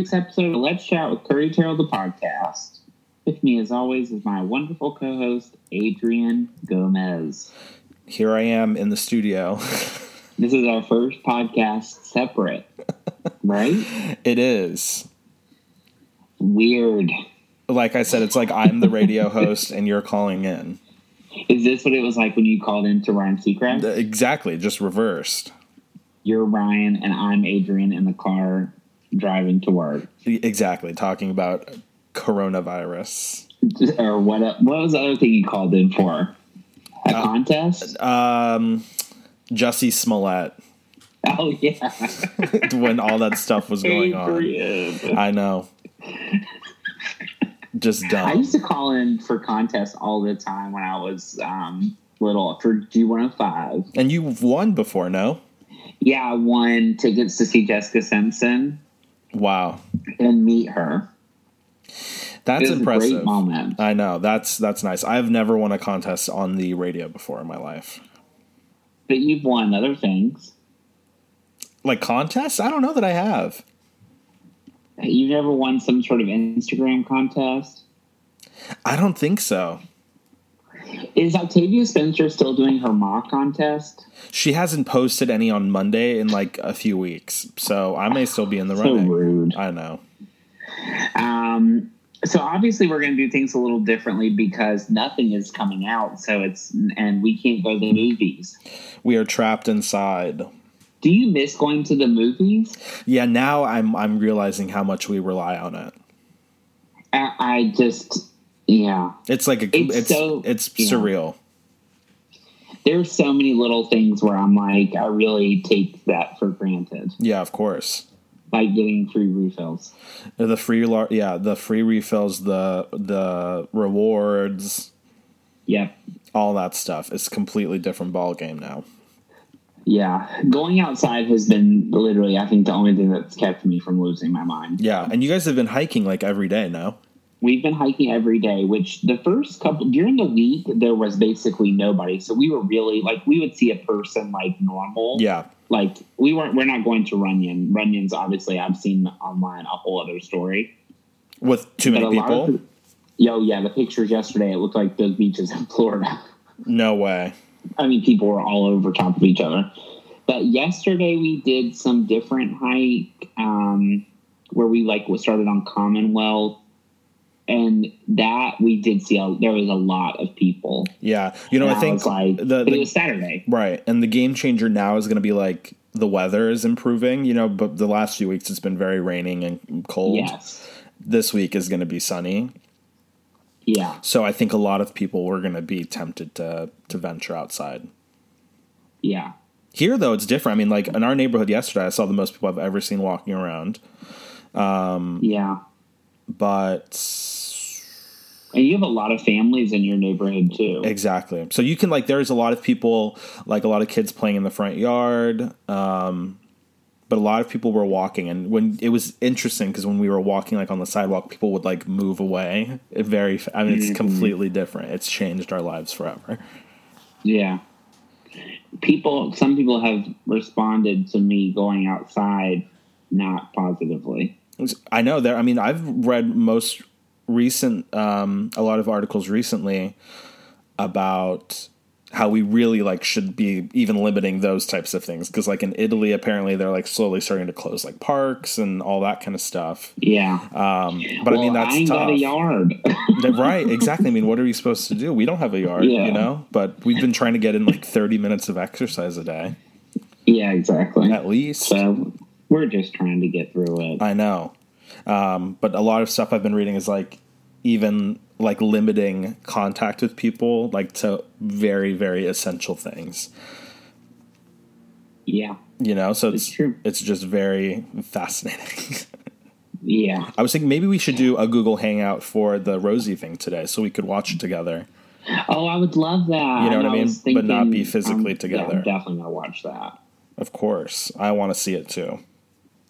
week's episode of Let's Chat with Curry Terrell, the podcast. With me, as always, is my wonderful co host, Adrian Gomez. Here I am in the studio. This is our first podcast separate, right? it is. Weird. Like I said, it's like I'm the radio host and you're calling in. Is this what it was like when you called into Ryan Seacrest? Exactly, just reversed. You're Ryan, and I'm Adrian in the car driving to work. Exactly, talking about coronavirus. Or what? What was the other thing you called in for? A Uh, contest? Um, Jussie Smollett, oh yeah. when all that stuff was going on. I know. Just dumb. I used to call in for contests all the time when I was um, little for G105. And you've won before, no? Yeah, I won tickets to see Jessica Simpson Wow. and meet her. That's impressive. great moment. I know. That's that's nice. I've never won a contest on the radio before in my life. But you've won other things. Like contests? I don't know that I have. You've never won some sort of Instagram contest. I don't think so. Is Octavia Spencer still doing her mock contest? She hasn't posted any on Monday in like a few weeks, so I may still be in the So running. rude. I know. Um, so obviously we're going to do things a little differently because nothing is coming out. So it's and we can't go to the movies. We are trapped inside. Do you miss going to the movies? Yeah, now I'm I'm realizing how much we rely on it. I, I just yeah. It's like a, It's it's so- it's yeah. surreal. There's so many little things where I'm like, I really take that for granted, Yeah, of course. like getting free refills. The free yeah, the free refills, the the rewards, Yep. all that stuff. It's completely different ball game now. Yeah, going outside has been literally, I think, the only thing that's kept me from losing my mind. Yeah, and you guys have been hiking like every day now. We've been hiking every day, which the first couple during the week there was basically nobody. So we were really like we would see a person like normal. Yeah, Like we weren't we're not going to Runyon. Runyon's obviously I've seen online a whole other story. with too many But a lot people. of Yo, yeah, the pictures yesterday it looked like those beaches in Florida. No way. I mean people were all over top of each other. But yesterday we did some different hike um where we like started on Commonwealth and that we did see a, there was a lot of people. Yeah, you know, And I think like, the, the it was Saturday. right, and the game changer now is going to be like the weather is improving. You know, but the last few weeks it's been very raining and cold. Yes. This week is going to be sunny, Yeah. so I think a lot of people were going to be tempted to to venture outside. Yeah. Here, though, it's different. I mean, like in our neighborhood yesterday, I saw the most people I've ever seen walking around. Um, Yeah. But And you have a lot of families in your neighborhood too. exactly, so you can like, there's a lot of people, like a lot of kids playing in the front yard. Um, but a lot of people were walking, and when it was interesting because when we were walking like on the sidewalk, people would like move away. It very, I mean, it's completely different. It's changed our lives forever. Yeah. People, some people have responded to me going outside not positively. I know there. I mean, I've read most recent, um, a lot of articles recently about how we really like should be even limiting those types of things because, like in Italy, apparently they're like slowly starting to close like parks and all that kind of stuff. Yeah. Um, but I mean, that's I ain't tough. got a yard. Right? Exactly. I mean, what are we supposed to do? We don't have a yard, Yeah. you know. But we've been trying to get in like thirty minutes of exercise a day yeah, exactly. at least. So we're just trying to get through it. I know. Um, but a lot of stuff I've been reading is like even like limiting contact with people like to very very essential things. Yeah. You know, so it's It's true. it's just very fascinating. Yeah. I was thinking maybe we should do a Google Hangout for the Rosie thing today so we could watch it together. Oh, I would love that. You know what I mean? was But not be physically um, together. Yeah, I'm definitely gonna watch that. Of course. I want to see it too.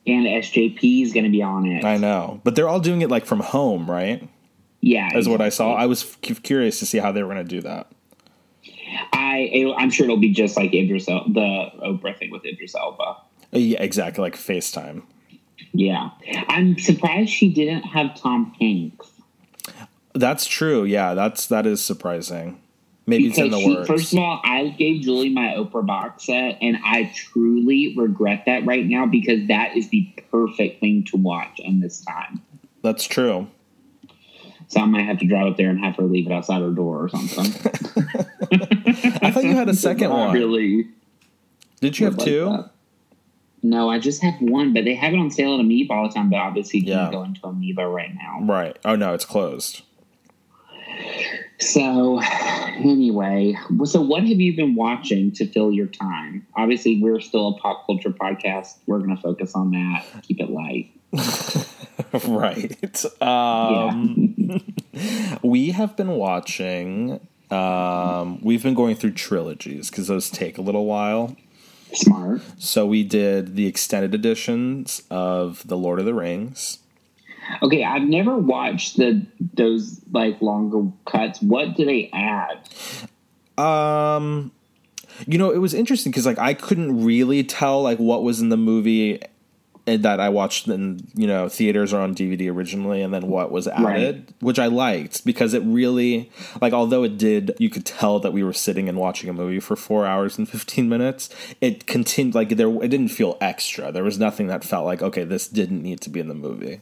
And SJP is gonna be on it. I know. But they're all doing it like from home, right? Yeah, Is what I saw. I was cu- curious to see how they were going to do that. I I'm sure it'll be just like Idris El- the Oprah thing with Idris Elba. Uh, Yeah, exactly, like FaceTime. Yeah, I'm surprised she didn't have Tom Hanks. That's true. Yeah, that's that is surprising. Maybe it's in Because the she, works. first of all, I gave Julie my Oprah box set, and I truly regret that right now because that is the perfect thing to watch in this time. That's true. So I might have to drive up there and have her leave it outside her door or something. I thought you had a second one. Really? Did you have like two? that. No, I just have one, but they have it on sale at Amoeba all the time. But obviously, you Yeah. can't go into Amoeba right now. Right. Oh no, it's closed. So, anyway, so what have you been watching to fill your time? Obviously, we're still a pop culture podcast. We're going to focus on that, keep it light. right. Um, we have been watching. Um, we've been going through trilogies because those take a little while. Smart. So we did the extended editions of the Lord of the Rings. Okay, I've never watched the those like longer cuts. What do they add? Um, you know, it was interesting because like I couldn't really tell like what was in the movie that I watched in you know theaters or on DVD originally, and then what was added, Right. which I liked because it really like although it did, you could tell that we were sitting and watching a movie for four hours and fifteen minutes. It continued like there, it didn't feel extra. There was nothing that felt like okay, this didn't need to be in the movie.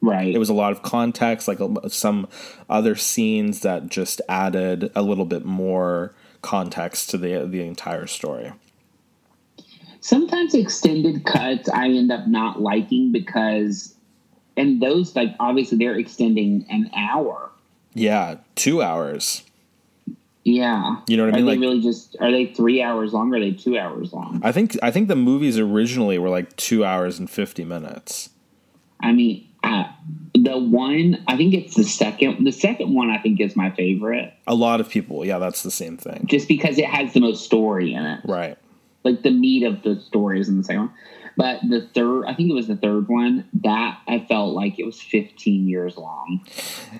Right. It was a lot of context, like some other scenes that just added a little bit more context to the the entire story. Sometimes extended cuts I end up not liking because, and those like obviously they're extending an hour. Yeah, two hours. Yeah. You know what I are mean? They Like- really just are they three hours long? Or are they two hours long? I think I think the movies originally were like two hours and fifty minutes. I mean, uh, the one I think it's the second. The second one I think is my favorite, A lot of people, yeah, that's the same thing, just because it has the most story in it. right? Like the meat of the story is in the second one. But the third, I think it was the third one that I felt like it was 15 years long.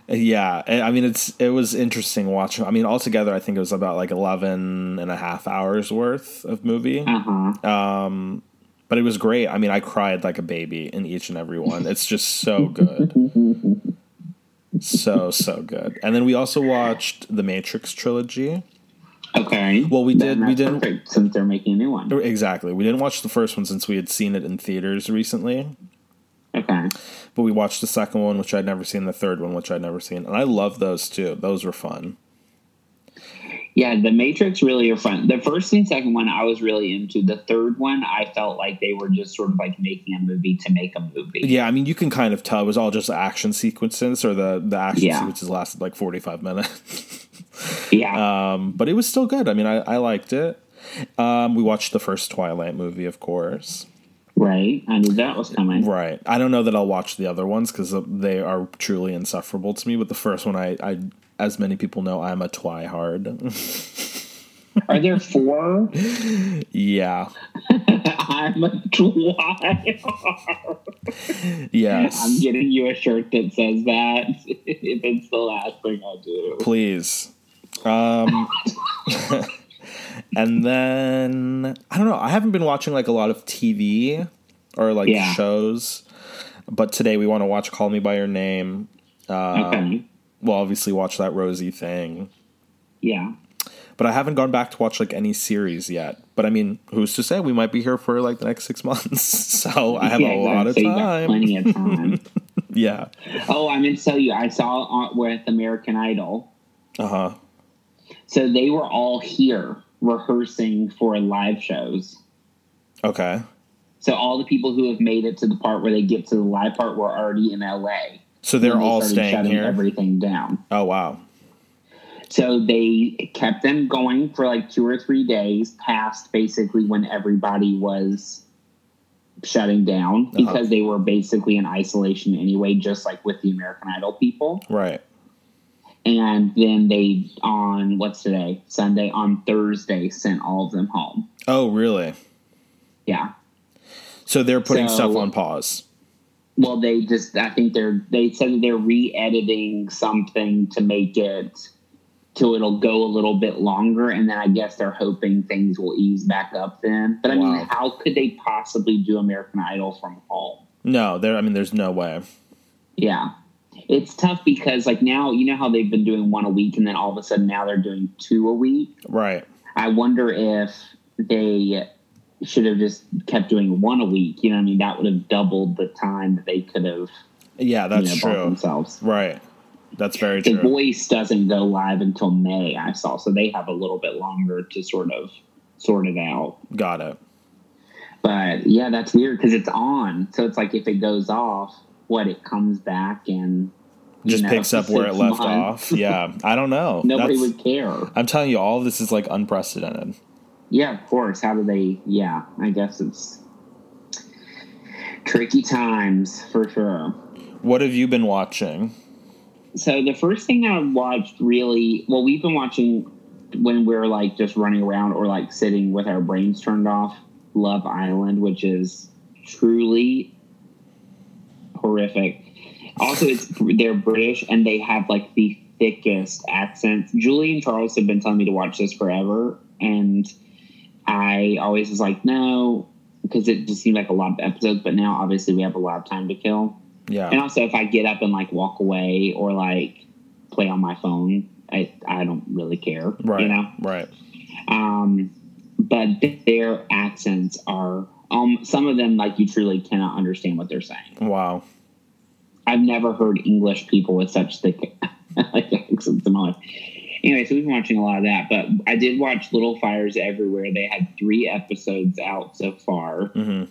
Yeah, I mean it's it was interesting watching. I mean altogether, I think it was about like 11 and a half hours worth of movie. Uh huh. Um, but it was great. I mean, I cried like a baby in each and every one. It's just so good. so so good. And then we also watched the Matrix trilogy. Okay. Well, we Then did- we didn't- perfect, since they're making a new one. Exactly. We didn't watch the first one since we had seen it in theaters recently. Okay. But we watched the second one, which I'd never seen, the third one, which I'd never seen. And I love those too. Those were fun. Yeah, the Matrix really are fun. The first and second one I was really into. The third one I felt like they were just sort of like making a movie to make a movie. Yeah, I mean, you can kind of tell it was all just action sequences, or the, the action Yeah. sequences lasted like 45 minutes. Yeah. um, but it was still good. I mean, I, I liked it. Um, we watched the first Twilight movie, of course. right. I knew that was coming. Right. I don't know that I'll watch the other ones because they are truly insufferable to me. But the first one, I, I as many people know, I'm a twihard. Are there four? yeah. I'm a twat. Yes. I'm getting you a shirt that says that. if it's the last thing I do. Please. Um, and then I don't know. I haven't been watching like a lot of TV or like Yeah. shows, but today we want to watch Call Me by Your Name. Uh, Okay. We'll obviously watch that Rosie thing, Yeah. but I haven't gone back to watch like any series yet. But I mean, who's to say we might be here for like the next six months? So I have Yeah, a lot of. So time. plenty of time. Yeah. oh, I meant to tell you, I saw on, with American Idol. Uh huh. So they were all here rehearsing for live shows. Okay. So all the people who have made it to the part where they get to the live part were already in LA. So they're they all staying shutting here. Everything down. oh wow. So they kept them going for like two or three days past basically when everybody was shutting down Uh-huh. because they were basically in isolation anyway, just like with the American Idol people. Right. And then they, on what's today? Sunday, on Thursday, sent all of them home. Oh really? Yeah. So they're putting So- stuff on pause. Well, they just, I think they're, they said they're re editing something to make it till it'll go a little bit longer. And then I guess they're hoping things will ease back up then. But I Wow. mean, how could they possibly do American Idol from home? No, there. I mean, there's no way. Yeah. It's tough because like now you know how they've been doing one a week and then all of a sudden now they're doing two a week. Right. I wonder if they should have just kept doing one a week. You know what I mean? That would have doubled the time that they could have Yeah, that's you know, true. themselves. Right. That's very true. The true. voice doesn't go live until May, I saw, so they have a little bit longer to sort of sort it out. Got it. But yeah, that's weird because it's on. So it's like if it goes off, what it comes back and Just know, picks up where it left months. off. Yeah. I don't know. Nobody That's- would care. I'm telling you, all of this is like unprecedented. Yeah, of course. How do they? Yeah, I guess it's tricky times for sure. What have you been watching? So the first thing I watched really well, we've been watching when we're like just running around or like sitting with our brains turned off. Love Island, which is truly horrific. Also, it's they're British and they have like the thickest accents. Julie and Charles have been telling me to watch this forever, and I always was like, no, because it just seemed like a lot of episodes. But now, obviously, we have a lot of time to kill. Yeah. And also, if I get up and like walk away or like play on my phone, I I don't really care. Right. You know. Right. Um, but their accents are um some of them like you truly cannot understand what they're saying. Wow. I've never heard English people with such thick like accents in my life. Anyway, so we've been watching a lot of that, but I did watch Little Fires Everywhere. They had three episodes out so far. hmm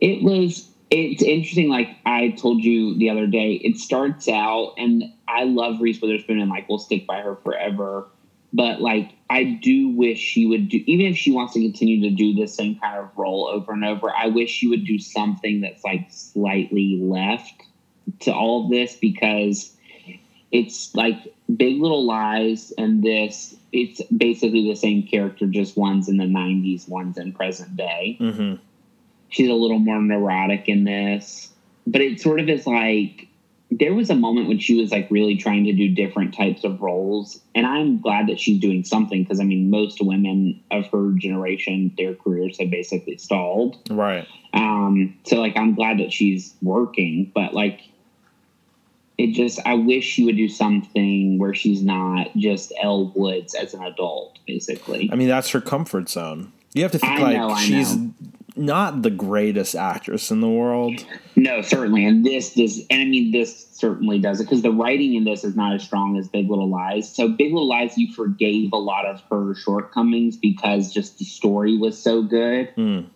It was it's interesting. Like I told you the other day, it starts out, and I love Reese Witherspoon, and like we'll stick by her forever. But like I do wish she would do, even if she wants to continue to do the same kind of role over and over. I wish she would do something that's like slightly left to all of this because it's like Big Little Lies and this. It's basically the same character, just one's in the '90s, one's in present day hmm she's a little more neurotic in this but it sort of is like there was a moment when she was like really trying to do different types of roles and i'm glad that she's doing something because i mean most women of her generation their careers have basically stalled Right. um so like i'm glad that she's working but like it just i wish she would do something where she's not just elle woods as an adult basically I mean, that's her comfort zone. You have to think I like know, she's. Not the greatest actress in the world. No, certainly, and this does, and I mean this certainly does it because the writing in this is not as strong as Big Little Lies. So Big Little Lies, you forgave a lot of her shortcomings because just the story was so good. Mm.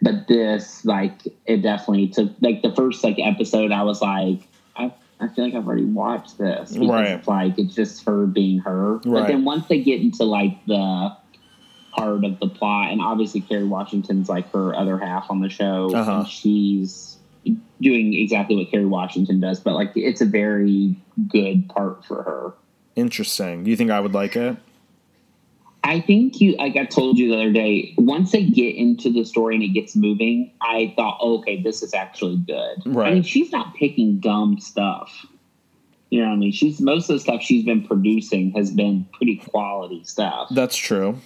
But this, like, it definitely took like the first like episode. I was like, I, I feel like I've already watched this because Right. like it's just her being her. But then once they get into like the heart of the plot, and obviously Kerry Washington's like her other half on the show, Uh-huh. and she's doing exactly what Kerry Washington does, but like it's a very good part for her. Interesting. Do you think I would like it? I think you, like I told you the other day, once they get into the story and it gets moving, I thought, oh, okay, this is actually good. Right. I mean, she's not picking dumb stuff. You know what I mean? She's most of the stuff she's been producing has been pretty quality stuff. That's true.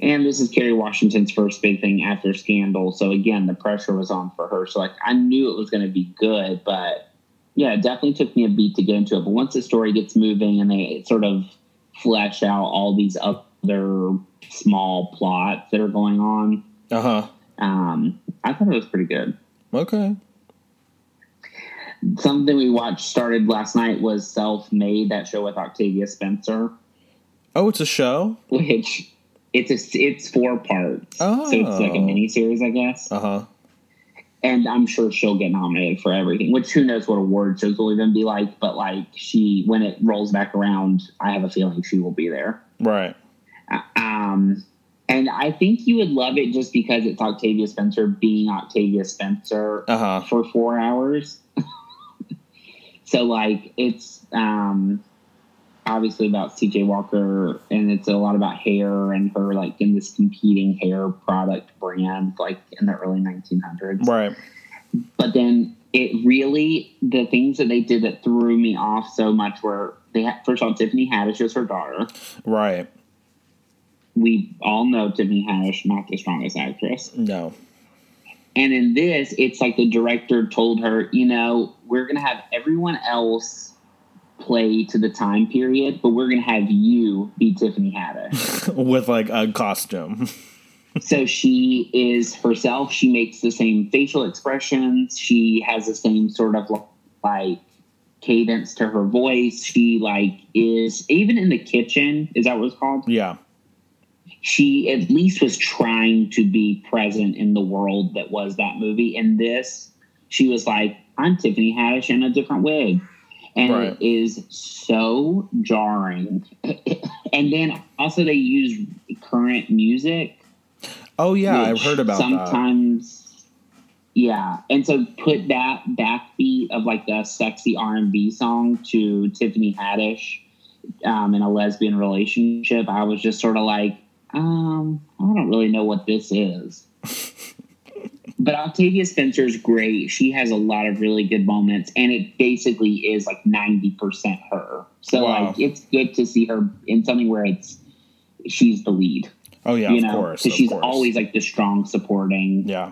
And this is Kerry Washington's first big thing after Scandal. So again, the pressure was on for her. So like I knew it was going to be good, but yeah, it definitely took me a beat to get into it. But once the story gets moving and they sort of flesh out all these other small plots that are going on, Uh huh. um, I thought it was pretty good. Okay. Something we watched started last night was Self Made, that show with Octavia Spencer, Oh, it's a show. which it's a, it's four parts. So it's like a Oh. mini series, I guess. Uh huh. and I'm sure she'll get nominated for everything. Which who knows what award shows will even be like, but like she, when it rolls back around, I have a feeling she will be there. Right. Uh, Um, and I think you would love it just because it's Octavia Spencer being Octavia Spencer Uh huh. for four hours. so like it's um obviously about CJ Walker and it's a lot about hair and her like in this competing hair product brand like in the early 1900s Right. but then it really the things that they did that threw me off so much were they had, first of all Tiffany Haddish was her daughter. Right. We all know Tiffany Haddish not the strongest actress, No. And in this, it's like the director told her, you know, we're going to have everyone else play to the time period, but we're going to have you be Tiffany Haddish. with like a costume. so she is herself. She makes the same facial expressions. She has the same sort of like cadence to her voice. She like is even in the kitchen. Is that what it's called? Yeah. She at least was trying to be present in the world that was that movie. In this, she was like, "I'm Tiffany Haddish in a different wig," and Right. it is so jarring. and then also they use current music. Oh yeah, I've heard about that. sometimes yeah and so put that backbeat of like the sexy r&b song to tiffany haddish um, in a lesbian relationship i was just sort of like um i don't really know what this is but octavia spencer's great she has a lot of really good moments and it basically is like 90% her so Wow. like it's good to see her in something where it's she's the lead Oh yeah, you of know, course. because she's course. always like the strong supporting, Yeah.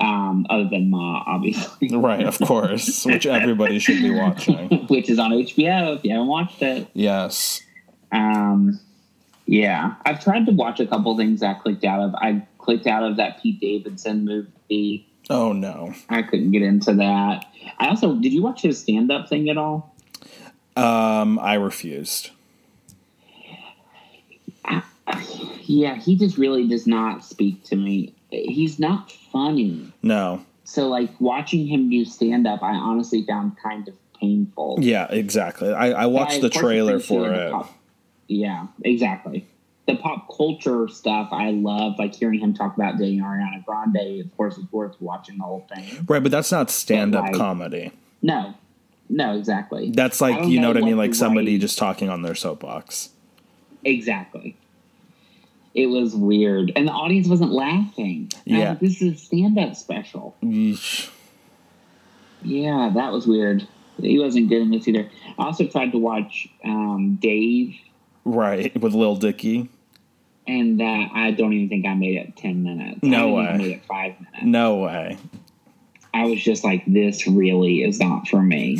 um, other than Ma, obviously, Right, of course. Which everybody should be watching. which is on HBO if you haven't watched it. Yes. Um, yeah, I've tried to watch a couple things I clicked out of. I clicked out of that Pete Davidson movie. Oh no. I couldn't get into that. I also did you watch his stand up thing at all? Um, I refused. Yeah, he just really does not speak to me. He's not funny. No. So like watching him do stand up, I honestly found kind of painful. Yeah, exactly. I, I watched I, the trailer for it. yeah, exactly. The pop culture stuff I love, like hearing him talk about dating Ariana Grande. Of course, it's worth watching the whole thing. Right, but that's not stand up like- comedy. No, no, exactly. That's like you know know what I mean, like somebody right- just talking on their soapbox. Exactly. It was weird, and the audience wasn't laughing. And Yeah. like, this is a stand-up special. Yeesh. Yeah, that was weird. He wasn't good in this either. I also tried to watch um, Dave, Right, with Lil Dicky. And uh, I don't even think I made it ten minutes. No I way. made it five minutes. No way. I was just like, this really is not for me.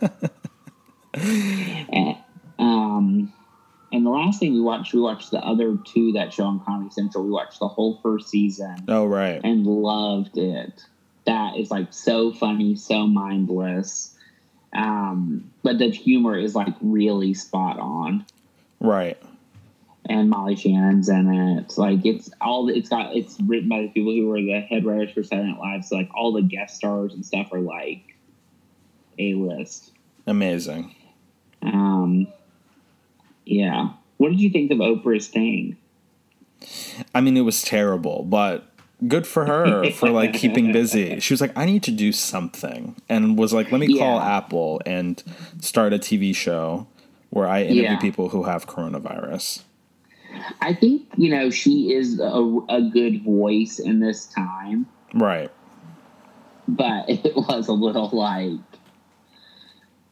and, um, and the last thing we watched, we watched the other two that show on Comedy Central. We watched the whole first season Oh right. and loved it. That is like so funny, so mindless. Um, but the humor is like really spot on. Right. And Molly Shannon's in it. Like it's all it's got it's written by the people who were the head writers for Saturday Night Live. So like all the guest stars and stuff are like A list. Amazing. Um yeah. What did you think of Oprah's thing? I mean, it was terrible, but good for her for like keeping busy. She was like, I need to do something, and was like, let me call Yeah. Apple and start a TV show where I interview Yeah. people who have coronavirus. I think, you know, she is a, a good voice in this time. Right. but it was a little like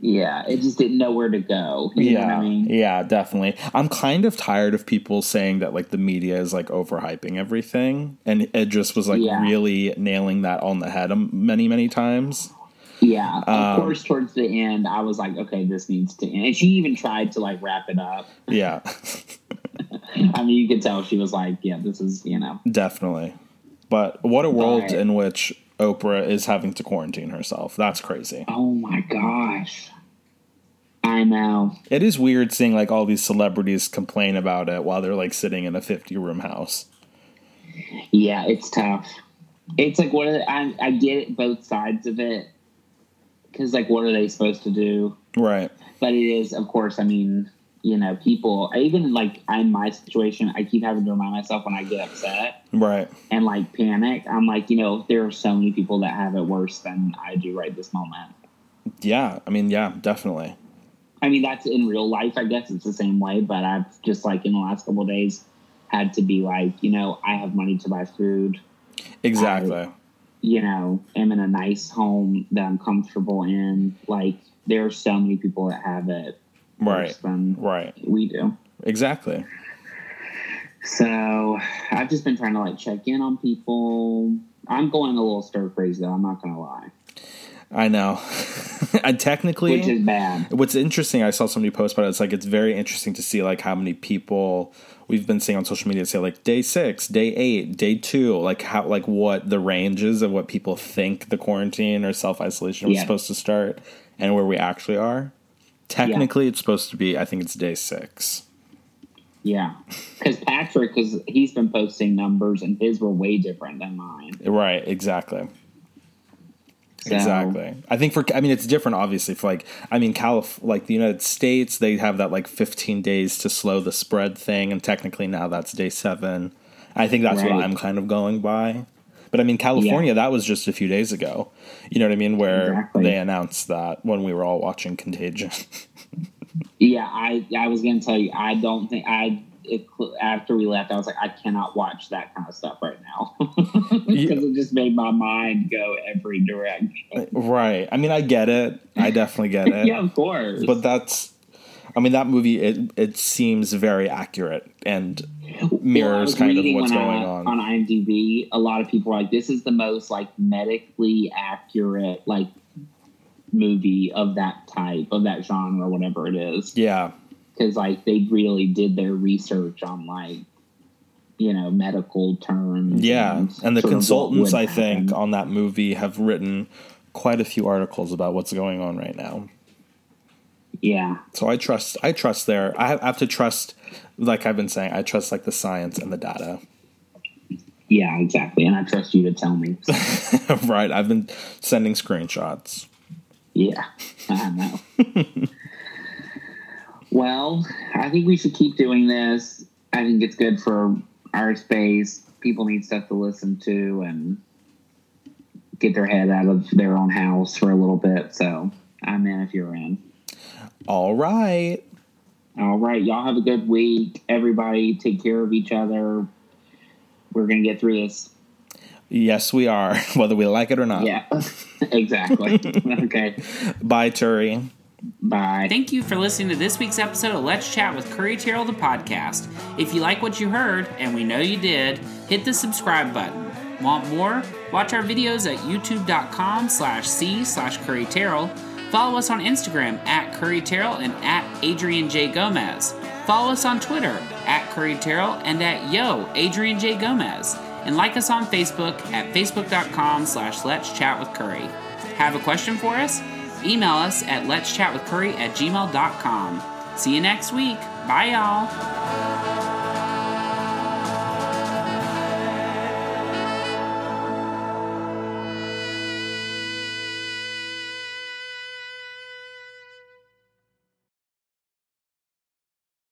yeah it just didn't know where to go you know what yeah. i mean Yeah, definitely. I'm kind of tired of people saying that like the media is like overhyping everything, and it just was like Yeah. really nailing that on the head um, many, many times. yeah of Um, course towards the end i was like okay this needs to end and she even tried to like wrap it up Yeah, i mean you could tell she was like yeah this is you know definitely. But what a world Right. in which Oprah is having to quarantine herself. That's crazy. oh my gosh i know It is weird seeing like all these celebrities complain about it while they're like sitting in a 50 room house. yeah it's tough it's like what are they, I, I get both sides of it because like what are they supposed to do Right. but it is of course i mean you know people even like in my situation i keep having to remind myself when i get upset Right. and like panic i'm like you know there are so many people that have it worse than i do right this moment Yeah. I mean, yeah, definitely. i mean that's in real life i guess it's the same way but i've just like in the last couple of days had to be like you know i have money to buy food Exactly. you know am in a nice home that i'm comfortable in like there are so many people that have it right. than Right. we do Exactly. So I've just been trying to like check in on people. I'm going a little stir crazy though. I'm not gonna lie. I know. and technically, which is bad. What's interesting, I saw somebody post about it. It's like it's very interesting to see like how many people we've been seeing on social media say like day six, day eight, day two, like how like what the ranges of what people think the quarantine or self isolation was yeah. supposed to start and where we actually are. Technically, yeah. it's supposed to be. I think it's day six. Yeah, because Patrick, because he's been posting numbers and his were way different than mine. Right. Exactly. So. Exactly. I think for I mean it's different obviously for like I mean Calif like the United States they have that like 15 days to slow the spread thing and technically now that's day 7. I think that's right. what I'm kind of going by. But I mean California yeah. that was just a few days ago. You know what I mean where exactly. they announced that when we were all watching Contagion. yeah, I I was going to tell you I don't think I it, after we left, I was like, I cannot watch that kind of stuff right now because yeah. it just made my mind go every direction. Right. I mean, I get it. I definitely get it. yeah, of course. But that's, I mean, that movie it it seems very accurate and mirrors well, kind of what's going I, on on IMDb. A lot of people are like, this is the most like medically accurate like movie of that type of that genre, whatever it is. Yeah because like they really did their research on like you know medical terms. Yeah, and, and the consultants I think on that movie have written quite a few articles about what's going on right now. Yeah. So I trust I trust there. I have to trust like I've been saying, I trust like the science and the data. Yeah, exactly. And I trust you to tell me. right. I've been sending screenshots. Yeah, I know. Well, I think we should keep doing this. I think it's good for our space. People need stuff to listen to and get their head out of their own house for a little bit. So I'm in if you're in. All right. All right. Y'all have a good week. Everybody take care of each other. We're going to get through this. Yes, we are, whether we like it or not. Yeah, exactly. okay. Bye, Turi. Bye. Thank you for listening to this week's episode of Let's Chat with Curry Terrell, the podcast. If you like what you heard, and we know you did, hit the subscribe button. Want more? Watch our videos at youtube.com slash c slash Curry Terrell. Follow us on Instagram at Curry Terrell and at Adrian J. Gomez. Follow us on Twitter at Curry Terrell and at Yo Adrian J. Gomez. And like us on Facebook at facebook.com slash Let's Chat with Curry. Have a question for us? Email us at let's chat with curry at gmail.com. See you next week. Bye, y'all.